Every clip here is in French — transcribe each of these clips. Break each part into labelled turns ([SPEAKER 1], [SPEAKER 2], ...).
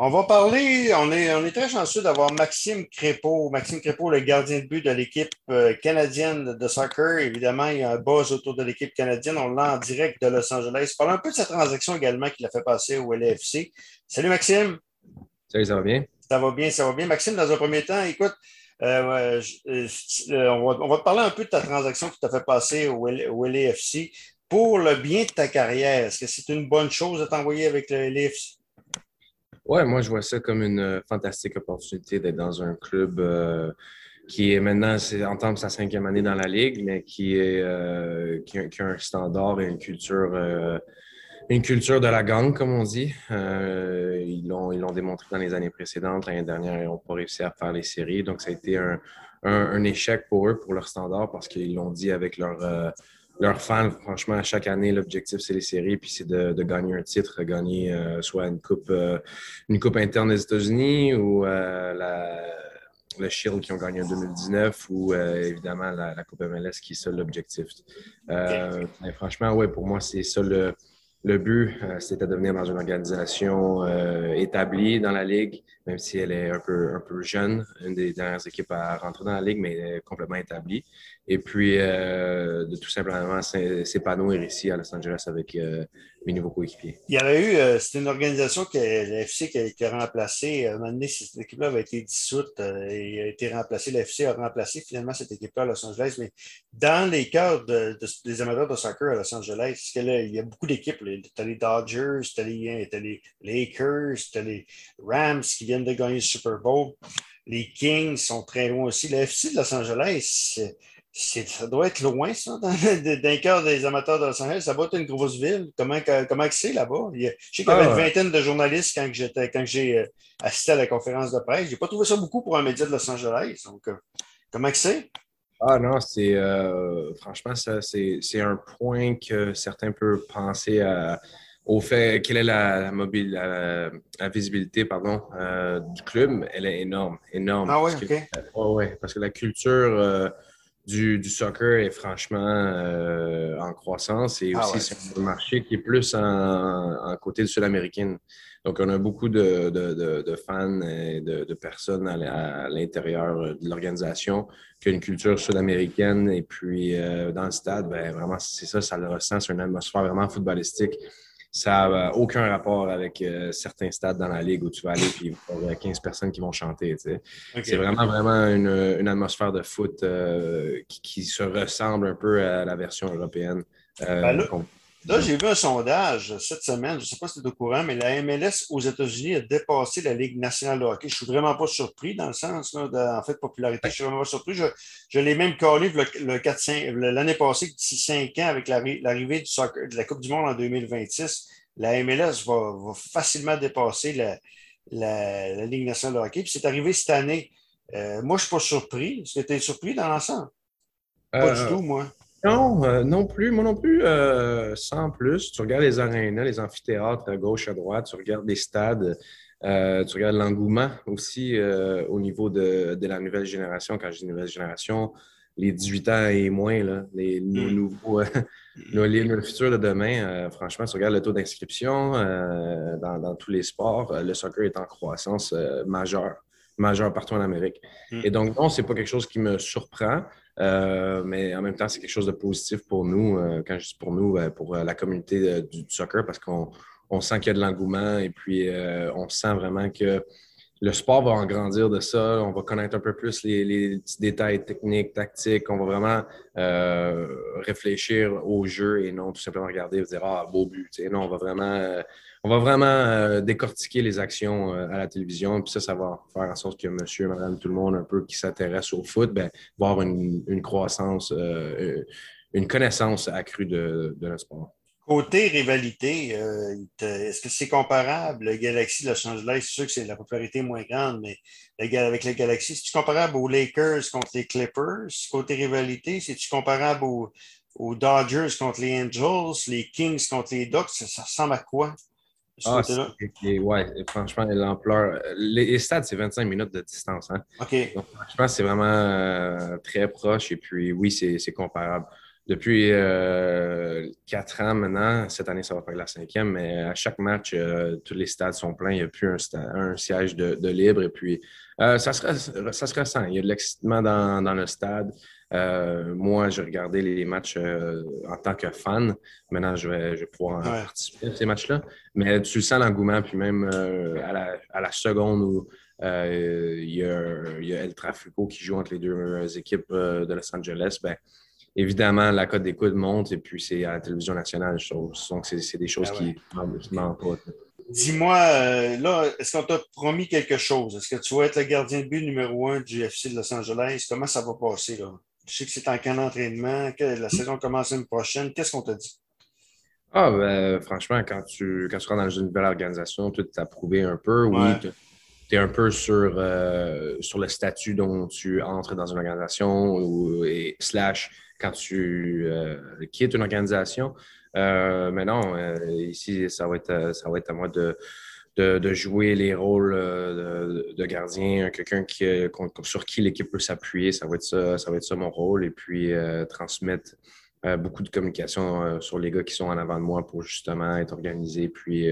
[SPEAKER 1] On va parler, on est, on est très chanceux d'avoir Maxime Crépeau. Maxime Crépeau, le gardien de but de l'équipe euh, canadienne de soccer. Évidemment, il y a un buzz autour de l'équipe canadienne. On l'a en direct de Los Angeles. Parle un peu de sa transaction également qu'il a fait passer au LFC. Salut Maxime.
[SPEAKER 2] Salut, ça va bien?
[SPEAKER 1] Ça va bien, ça va bien. Maxime, dans un premier temps, écoute, euh, euh, on, va, on, va, te parler un peu de ta transaction que tu as fait passer au, au LFC. Pour le bien de ta carrière, est-ce que c'est une bonne chose de t'envoyer avec le LFC?
[SPEAKER 2] Ouais, moi, je vois ça comme une euh, fantastique opportunité d'être dans un club euh, qui est maintenant, entame sa cinquième année dans la Ligue, mais qui, est, euh, qui, a, un standard et une culture, une culture de la gang, comme on dit. Ils l'ont ils démontré dans les années précédentes. L'année dernière, ils n'ont pas réussi à faire les séries. Donc, ça a été un, un échec pour eux, pour leur standard, parce qu'ils l'ont dit avec leur leurs fans, franchement, à chaque année, l'objectif, c'est les séries, puis c'est de, de, gagner un titre, gagner euh, soit une coupe, euh, une coupe interne des États-Unis ou euh, la, le Shield qui ont gagné en 2019 ou évidemment la, la, Coupe MLS qui est ça l'objectif. franchement, ouais, pour moi, c'est ça le, le but, c'était de devenir dans une organisation établie dans la Ligue, même si elle est un peu, un peu jeune, une des dernières équipes à rentrer dans la Ligue, mais complètement établie. Et puis euh, de tout simplement s'épanouir ici à Los Angeles avec euh,
[SPEAKER 1] Il y avait eu, euh, c'était une organisation que l'FC qui a été remplacée. À un moment donné, cette équipe-là avait été dissoute et a été remplacée. L'FC a remplacé finalement cette équipe-là à Los Angeles. Mais dans les cœurs de, des amateurs de soccer à Los Angeles, là, il y a beaucoup d'équipes. Tu as les Dodgers, tu as, as, les Lakers, tu as les Rams qui viennent de gagner le Super Bowl. Les Kings sont très loin aussi. L'FC de Los Angeles, ça doit être loin, ça, d'un cœur des amateurs de Los Angeles. Ça doit être une grosse ville. Comment, comment c'est là-bas? Je sais qu'il y avait une ah, vingtaine de journalistes quand, quand j'ai euh, assisté à la conférence de presse. Je n'ai pas trouvé ça beaucoup pour un média de Los Angeles. Donc, euh, comment c'est?
[SPEAKER 2] Ah non, c'est euh, franchement, ça, c'est, un point que certains peuvent penser au fait quelle est la, mobile, la, visibilité pardon, du club. Elle est énorme, énorme.
[SPEAKER 1] Ah oui, OK.
[SPEAKER 2] ouais, parce que la culture du, soccer est franchement euh, en croissance et ah aussi c'est un marché qui est plus en, côté du sud-américain. Donc, on a beaucoup de, de, fans et de, personnes à, l'intérieur de l'organisation qui ont une culture sud-américaine. Et puis, euh, dans le stade, ben, vraiment, c'est ça, ça le ressent. C'est une atmosphère vraiment footballistique ça n'a aucun rapport avec euh, certains stades dans la ligue où tu vas aller et il y a 15 personnes qui vont chanter. C'est vraiment, vraiment une, atmosphère de foot euh, qui, se ressemble un peu à la version européenne.
[SPEAKER 1] Euh, ben là, j'ai vu un sondage cette semaine, je ne sais pas si tu es au courant, mais la MLS aux États-Unis a dépassé la Ligue nationale de hockey. Je ne suis vraiment pas surpris dans le sens là, de, en fait, popularité. Je ne suis vraiment pas surpris. Je, l'ai même collé l'année passée, d'ici cinq ans, avec l'arrivée de la Coupe du Monde en 2026. La MLS va, facilement dépasser la, Ligue nationale de hockey. Puis c'est arrivé cette année. Euh, moi, je ne suis pas surpris. Est-ce que tu es surpris dans l'ensemble? Pas du euh, tout, moi.
[SPEAKER 2] Non, euh, non plus. Moi non plus, euh, sans plus. Tu regardes les arénas, les amphithéâtres à gauche, à droite, tu regardes les stades, euh, tu regardes l'engouement aussi au niveau de, la nouvelle génération. Quand je dis nouvelle génération, les 18 ans et moins, là, les, nos mm. nouveaux, le futur de demain. franchement, tu regardes le taux d'inscription dans, tous les sports. le soccer est en croissance majeure, majeure partout en Amérique. Mm. Et donc, non, c'est pas quelque chose qui me surprend. Euh, mais en même temps, c'est quelque chose de positif pour nous, euh, quand je dis pour nous, ben, pour euh, la communauté du, soccer, parce qu'on on sent qu'il y a de l'engouement et puis on sent vraiment que le sport va en grandir de ça. On va connaître un peu plus les, les petits détails techniques, tactiques. On va vraiment réfléchir au jeu et non tout simplement regarder et dire Ah, beau but. non, on va vraiment on va vraiment euh, décortiquer les actions euh, à la télévision. Puis ça, ça va faire en sorte que monsieur, madame, tout le monde un peu qui s'intéresse au foot, ben, va une, croissance, euh, une connaissance accrue de, de notre sport.
[SPEAKER 1] Côté rivalité, est-ce que c'est comparable, le Galaxy de Los Angeles? C'est sûr que c'est la popularité moins grande, mais avec les Galaxy, c'est-tu comparable aux Lakers contre les Clippers? Côté rivalité, c'est-tu comparable aux, aux, Dodgers contre les Angels, les Kings contre les Ducks? Ça, ressemble à quoi?
[SPEAKER 2] Ah, ouais, franchement, l'ampleur. Les, stades, c'est 25 minutes de distance. Hein?
[SPEAKER 1] OK.
[SPEAKER 2] Donc, je pense que c'est vraiment euh, très proche. Et puis, oui, c'est comparable. depuis euh, quatre ans maintenant. Cette année, ça va faire la cinquième, mais à chaque match, euh, tous les stades sont pleins. Il n'y a plus un, siège de, libre. Et puis, ça, se, ça se ressent. Il y a de l'excitement dans, le stade. Moi, j'ai regardé les matchs en tant que fan. Maintenant, je vais, je pouvoir participer à ces matchs-là. Mais tu sens l'engouement, puis même à la, seconde où il, y a, il, y a, El Trafico qui joue entre les deux équipes de Los Angeles, ben, évidemment, la cote d'écoute monte et puis c'est à la télévision nationale. Donc, c'est des choses ah qui ne manquent pas.
[SPEAKER 1] Dis-moi, euh, là, est-ce qu'on t'a promis quelque chose? Est-ce que tu vas être le gardien de but numéro un du FC de Los Angeles? Comment ça va passer? Là? Je sais que c'est en camp d'entraînement, que la saison commence l'année prochaine. Qu'est-ce qu'on t'a dit?
[SPEAKER 2] Ah, ben, franchement, quand tu, quand tu rentres dans une nouvelle organisation, tu t'as prouvé un peu. Oui, tu es un peu sur, euh, sur le statut dont tu entres dans une organisation ou, et slash quand tu euh, quittes une organisation. Euh, mais non, euh, ici, ça va, être, ça va être à moi de, de, jouer les rôles de, gardien, quelqu'un qui, sur qui l'équipe peut s'appuyer. Ça, va être ça, va être ça mon rôle. Et puis transmettre beaucoup de communication sur les gars qui sont en avant de moi pour justement être organisé, puis,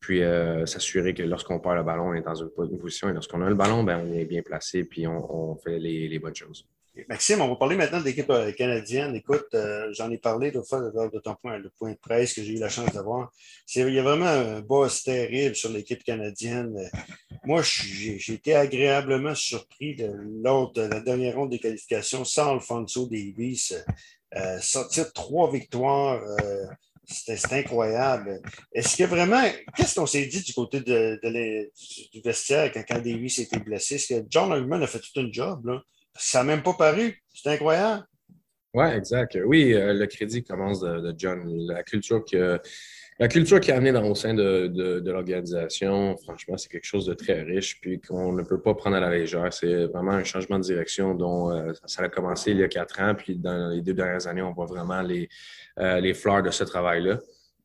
[SPEAKER 2] puis s'assurer que lorsqu'on perd le ballon, on est dans une bonne position et lorsqu'on a le ballon, ben, on est bien placé puis on, fait les bonnes choses.
[SPEAKER 1] Maxime, on va parler maintenant de l'équipe euh, canadienne. Écoute, euh, j'en ai parlé l'autre fois lors de ton point, le point de presse que j'ai eu la chance d'avoir. Il y a vraiment un boss terrible sur l'équipe canadienne. Moi, j'ai été agréablement surpris de, lors de la dernière ronde des qualifications sans Alfonso Davis. Euh, sortir trois victoires, c'était incroyable. Est-ce que vraiment, qu'est-ce qu'on s'est dit du côté du vestiaire quand, quand Davis était blessé? Est-ce que John Hugman a fait tout un job? Là? Ça n'a même pas paru. C'est incroyable.
[SPEAKER 2] Oui, exact. Oui, euh, le crédit commence de, John. La culture que. La culture qui a amené dans, au sein de, l'organisation, franchement, c'est quelque chose de très riche, puis qu'on ne peut pas prendre à la légère. C'est vraiment un changement de direction dont euh, ça a commencé il y a quatre ans, puis dans les deux dernières années, on voit vraiment les, euh, les fleurs de ce travail-là.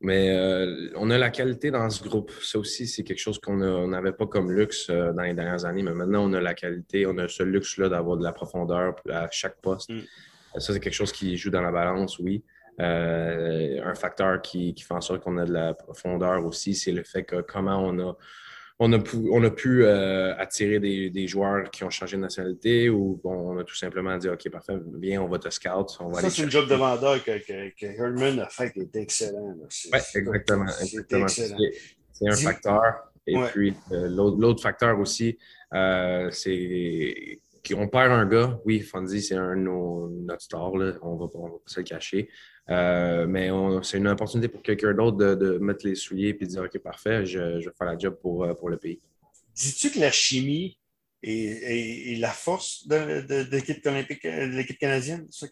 [SPEAKER 2] Mais euh, on a la qualité dans ce groupe. Ça aussi, c'est quelque chose qu'on n'avait pas comme luxe euh, dans les dernières années, mais maintenant, on a la qualité, on a ce luxe-là d'avoir de la profondeur à chaque poste. Mm. Ça, c'est quelque chose qui joue dans la balance, oui. Euh, un facteur qui, qui, fait en sorte qu'on a de la profondeur aussi, c'est le fait que comment on a on a pu, on a pu euh, attirer des, joueurs qui ont changé de nationalité ou on a tout simplement dit OK, parfait, viens, on va te scout. On va
[SPEAKER 1] ça, c'est une job de vendeur que, que, Herman a fait qui est excellent.
[SPEAKER 2] Oui, exactement. C'est un facteur. Et puis, euh, l'autre facteur aussi, euh, c'est qu'on perd un gars. Oui, Fonzie, c'est un notre star, là. on va pas se le cacher. Euh, mais c'est une opportunité pour quelqu'un d'autre de, mettre les souliers et de dire OK, parfait, je, vais faire la job pour, euh, pour le pays.
[SPEAKER 1] Dis-tu que la chimie est, la force de, l'équipe olympique, de l'équipe canadienne, ça,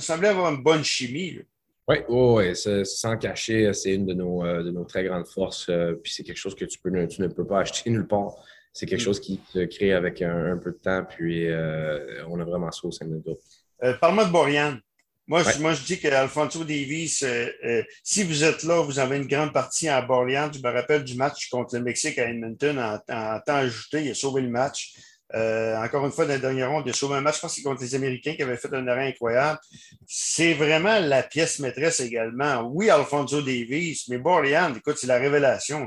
[SPEAKER 1] semblait avoir une bonne chimie.
[SPEAKER 2] Oui, ouais, sans cacher, c'est une de nos, euh, de nos très grandes forces. puis c'est quelque chose que tu, peux, tu ne peux pas acheter nulle part. C'est quelque mm. chose qui se crée avec un, peu de temps, puis on a vraiment ça au sein de notre groupe.
[SPEAKER 1] Parle-moi de Borian. Moi, je, moi, je dis qu'Alfonso Davis, euh, euh, si vous êtes là, vous avez une grande partie à Borleans. Je me rappelle du match contre le Mexique à Edmonton en, temps ajouté. Il a sauvé le match. Euh, encore une fois, dans la dernière ronde, il a sauvé un match, je pense que c'est contre les Américains qui avaient fait un arrêt incroyable. C'est vraiment la pièce maîtresse également. Oui, Alfonso Davis, mais Borleans, écoute, c'est la révélation.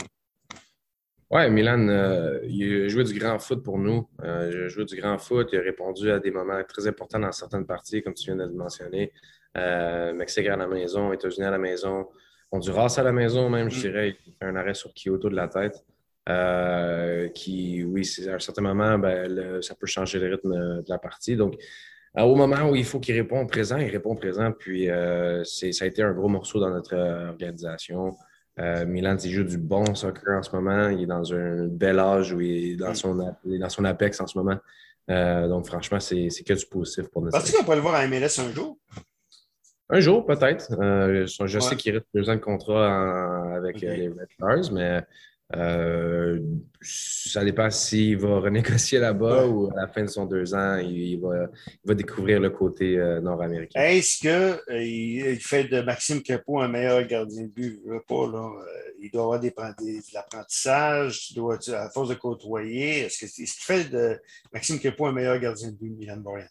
[SPEAKER 2] Oui, Milan, il a joué du grand foot pour nous. il a joué du grand foot. Il a répondu à des moments très importants dans certaines parties, comme tu viens de le mentionner. Euh, Mexique à la maison, États-Unis à la maison, Honduras à la maison même, je mm. dirais. Il fait un arrêt sur Kyoto de la tête. Euh, qui, oui, à un certain moment, ben, ça peut changer le rythme de la partie. Donc, au moment où il faut qu'il réponde présent, il répond présent. Puis, euh, ça a été un gros morceau dans notre organisation. Milan, il joue du bon soccer en ce moment. Il est dans un bel âge où il est dans mm. son, dans son apex en ce moment. donc, franchement, c'est que du positif pour nous.
[SPEAKER 1] Penses-tu qu'on peut le voir à MLS un jour?
[SPEAKER 2] Un jour, peut-être. Euh, je sais qu'il reste deux ans de contrat avec euh, les Red Stars, mais euh, ça dépend s'il va renégocier là-bas ou à la fin de son deux ans, il, va, découvrir le côté nord-américain.
[SPEAKER 1] Est-ce qu'il fait de Maxime Capot un meilleur gardien de but? Pas, là. Il doit avoir des, de l'apprentissage, à force de côtoyer. Est-ce qu'il fait de Maxime Capot un meilleur gardien de but, Milan Borian?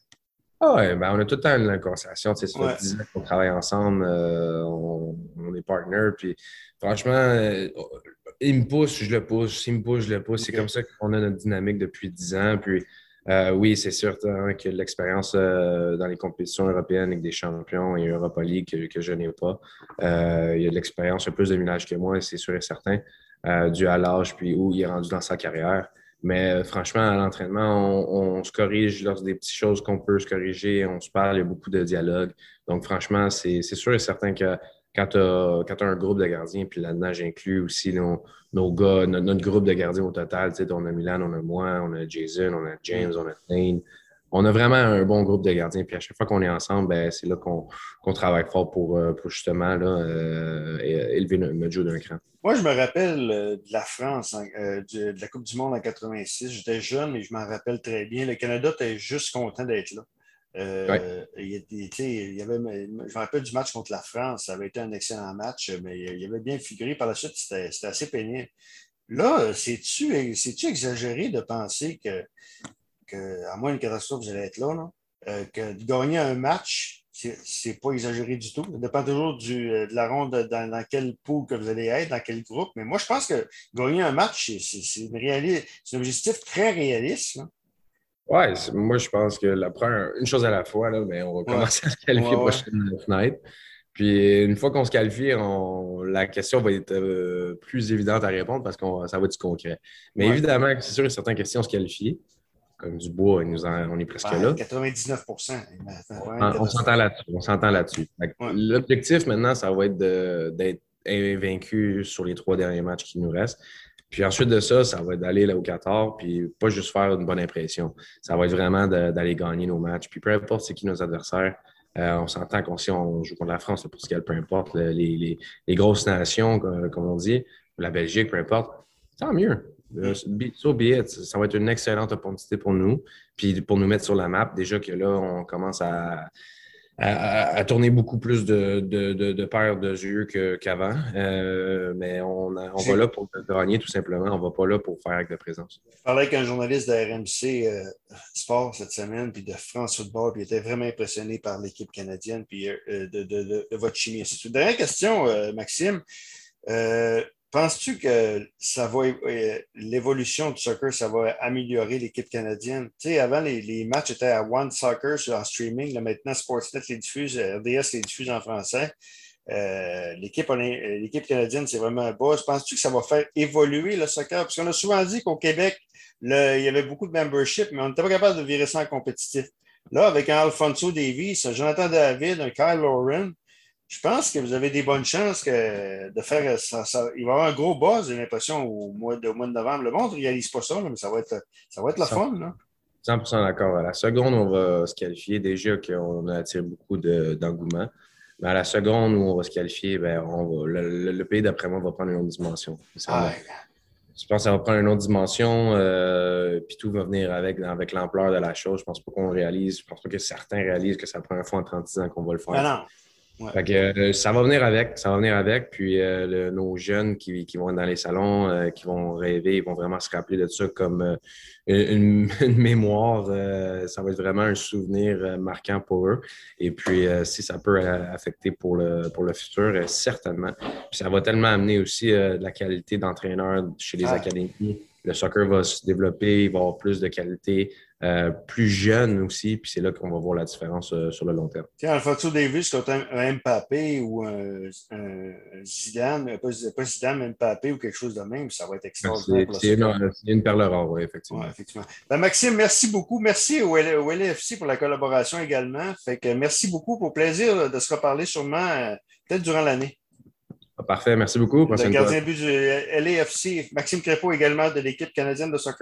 [SPEAKER 2] Ah ouais, ben on a tout le temps une conversation. Ça fait 10 ans qu'on travaille ensemble, euh, on, est partners. Puis franchement, euh, il me pousse, je le pousse. S'il me pousse, je le pousse. C'est comme ça qu'on a notre dynamique depuis 10 ans. Puis euh, oui, c'est sûr que l'expérience dans les compétitions européennes avec des champions et Europa League que, je n'ai pas. il y a de l'expérience, un peu plus de village que moi, c'est sûr et certain, dû à l'âge puis où il est rendu dans sa carrière. Mais euh, franchement, à l'entraînement, on, se corrige lors des petites choses qu'on peut se corriger, on se parle, il y a beaucoup de dialogue. Donc, franchement, c'est sûr et certain que quand tu as, un groupe de gardiens, puis là-dedans, j'inclus aussi nos, gars, notre, groupe de gardiens au total. On a Milan, on a moi, on a Jason, on a James, on a Thane. On a vraiment un bon groupe de gardiens. Puis à chaque fois qu'on est ensemble, ben, c'est là qu'on travaille fort pour, euh, justement euh, élever notre jeu d'un cran.
[SPEAKER 1] Moi, je me rappelle euh, de la France, euh, de la Coupe du Monde en 86. J'étais jeune et je m'en rappelle très bien. Le Canada était juste content d'être là. Euh, il, y avait, je me rappelle du match contre la France. Ça avait été un excellent match, mais il avait bien figuré. Par la suite, c'était assez pénible. Là, c'est-tu exagéré de penser que, à moins une catastrophe, vous allez être là, là que de gagner un match c'est pas exagéré du tout? Ça dépend toujours du, euh, de la ronde dans, dans, quel pool que vous allez être, dans quel groupe. Mais moi, je pense que gagner un match, c'est un objectif très réaliste.
[SPEAKER 2] Oui, moi, je pense que la première, une chose à la fois, là, mais on va commencer à se qualifier pour la fenêtre. Puis une fois qu'on se qualifie, la question va être euh, plus évidente à répondre parce que ça va être du concret. Mais évidemment, c'est sûr, certaines questions se qualifient comme du bois, nous on est presque là.
[SPEAKER 1] 99%
[SPEAKER 2] On s'entend là-dessus. On s'entend là-dessus. L'objectif maintenant, ça va être d'être invaincu sur les trois derniers matchs qui nous restent. Puis ensuite de ça, ça va être d'aller là au Qatar, puis pas juste faire une bonne impression. Ça va être vraiment d'aller gagner nos matchs. Puis peu importe c'est qui nos adversaires, euh, on s'entend qu'on si on joue contre la France, pour ce qu'elle, peu importe, les, les, grosses nations, comme on dit, la Belgique, peu importe, tant mieux. Euh, so be Ça va être une excellente opportunité pour nous. Puis pour nous mettre sur la map, déjà que là, on commence à, à, tourner beaucoup plus de, de, de, paires de yeux qu'avant. Euh, mais on, on va là pour gagner tout simplement. On ne va pas là pour faire avec de présence.
[SPEAKER 1] Je parlais avec un journaliste de RMC euh, Sport cette semaine, puis de France Football, puis il était vraiment impressionné par l'équipe canadienne, puis de, votre chimie. C'est une dernière question, Maxime. Penses-tu que ça va euh, l'évolution du soccer, ça va améliorer l'équipe canadienne? Tu sais, avant, les, matchs étaient à One Soccer en streaming. Là, maintenant, Sportsnet les diffuse, RDS les diffuse en français. Euh, l'équipe, l'équipe canadienne, c'est vraiment un boss. Penses-tu que ça va faire évoluer le soccer? Parce qu'on a souvent dit qu'au Québec, il y avait beaucoup de membership, mais on n'était pas capable de virer ça en compétitif. Là, avec un Alfonso un Jonathan David, un Kyle Lauren, je pense que vous avez des bonnes chances que de faire ça, Il va y avoir un gros buzz, j'ai l'impression, au mois, de, mois de novembre. Le monde ne réalise pas ça, mais ça va être, ça va être la fun. Là.
[SPEAKER 2] 100 d'accord. À la seconde, on va se qualifier. Déjà qu'on a attiré beaucoup d'engouement. mais à la seconde où on va se qualifier, ben, on va, le, pays, d'après moi, va prendre une autre dimension. Je pense que ça va prendre une autre dimension, euh, puis tout va venir avec, avec l'ampleur de la chose. Je pense pas qu'on réalise, je pense pas que certains réalisent que c'est la première fois en 36 ans qu'on va le faire.
[SPEAKER 1] Ben non.
[SPEAKER 2] Euh, ça va venir avec, ça va venir avec. Puis euh, nos jeunes qui, vont être dans les salons, euh, qui vont rêver, ils vont vraiment se rappeler de ça comme une, mémoire. ça va être vraiment un souvenir marquant pour eux. Et puis, si ça peut affecter pour le, pour le futur, certainement. Puis ça va tellement amener aussi de la qualité d'entraîneur chez les académies le soccer va se développer, il va avoir plus de qualité, euh, plus jeune aussi, puis c'est là qu'on va voir la différence euh, sur le long terme.
[SPEAKER 1] Tiens, Alfonso Davis, quand un, Mbappé ou un, Zidane, pas, pas, Zidane, mais Mbappé ou quelque chose de même, ça va être extraordinaire.
[SPEAKER 2] C'est une, perle rare, oui, effectivement.
[SPEAKER 1] effectivement. Ben, Maxime, merci beaucoup. Merci au, LFC pour la collaboration également. Fait que merci beaucoup. Pour plaisir de se reparler sûrement euh, peut-être durant l'année.
[SPEAKER 2] Parfait, merci beaucoup.
[SPEAKER 1] Le gardien but du LAFC, Maxime Crépeau également de l'équipe canadienne de soccer.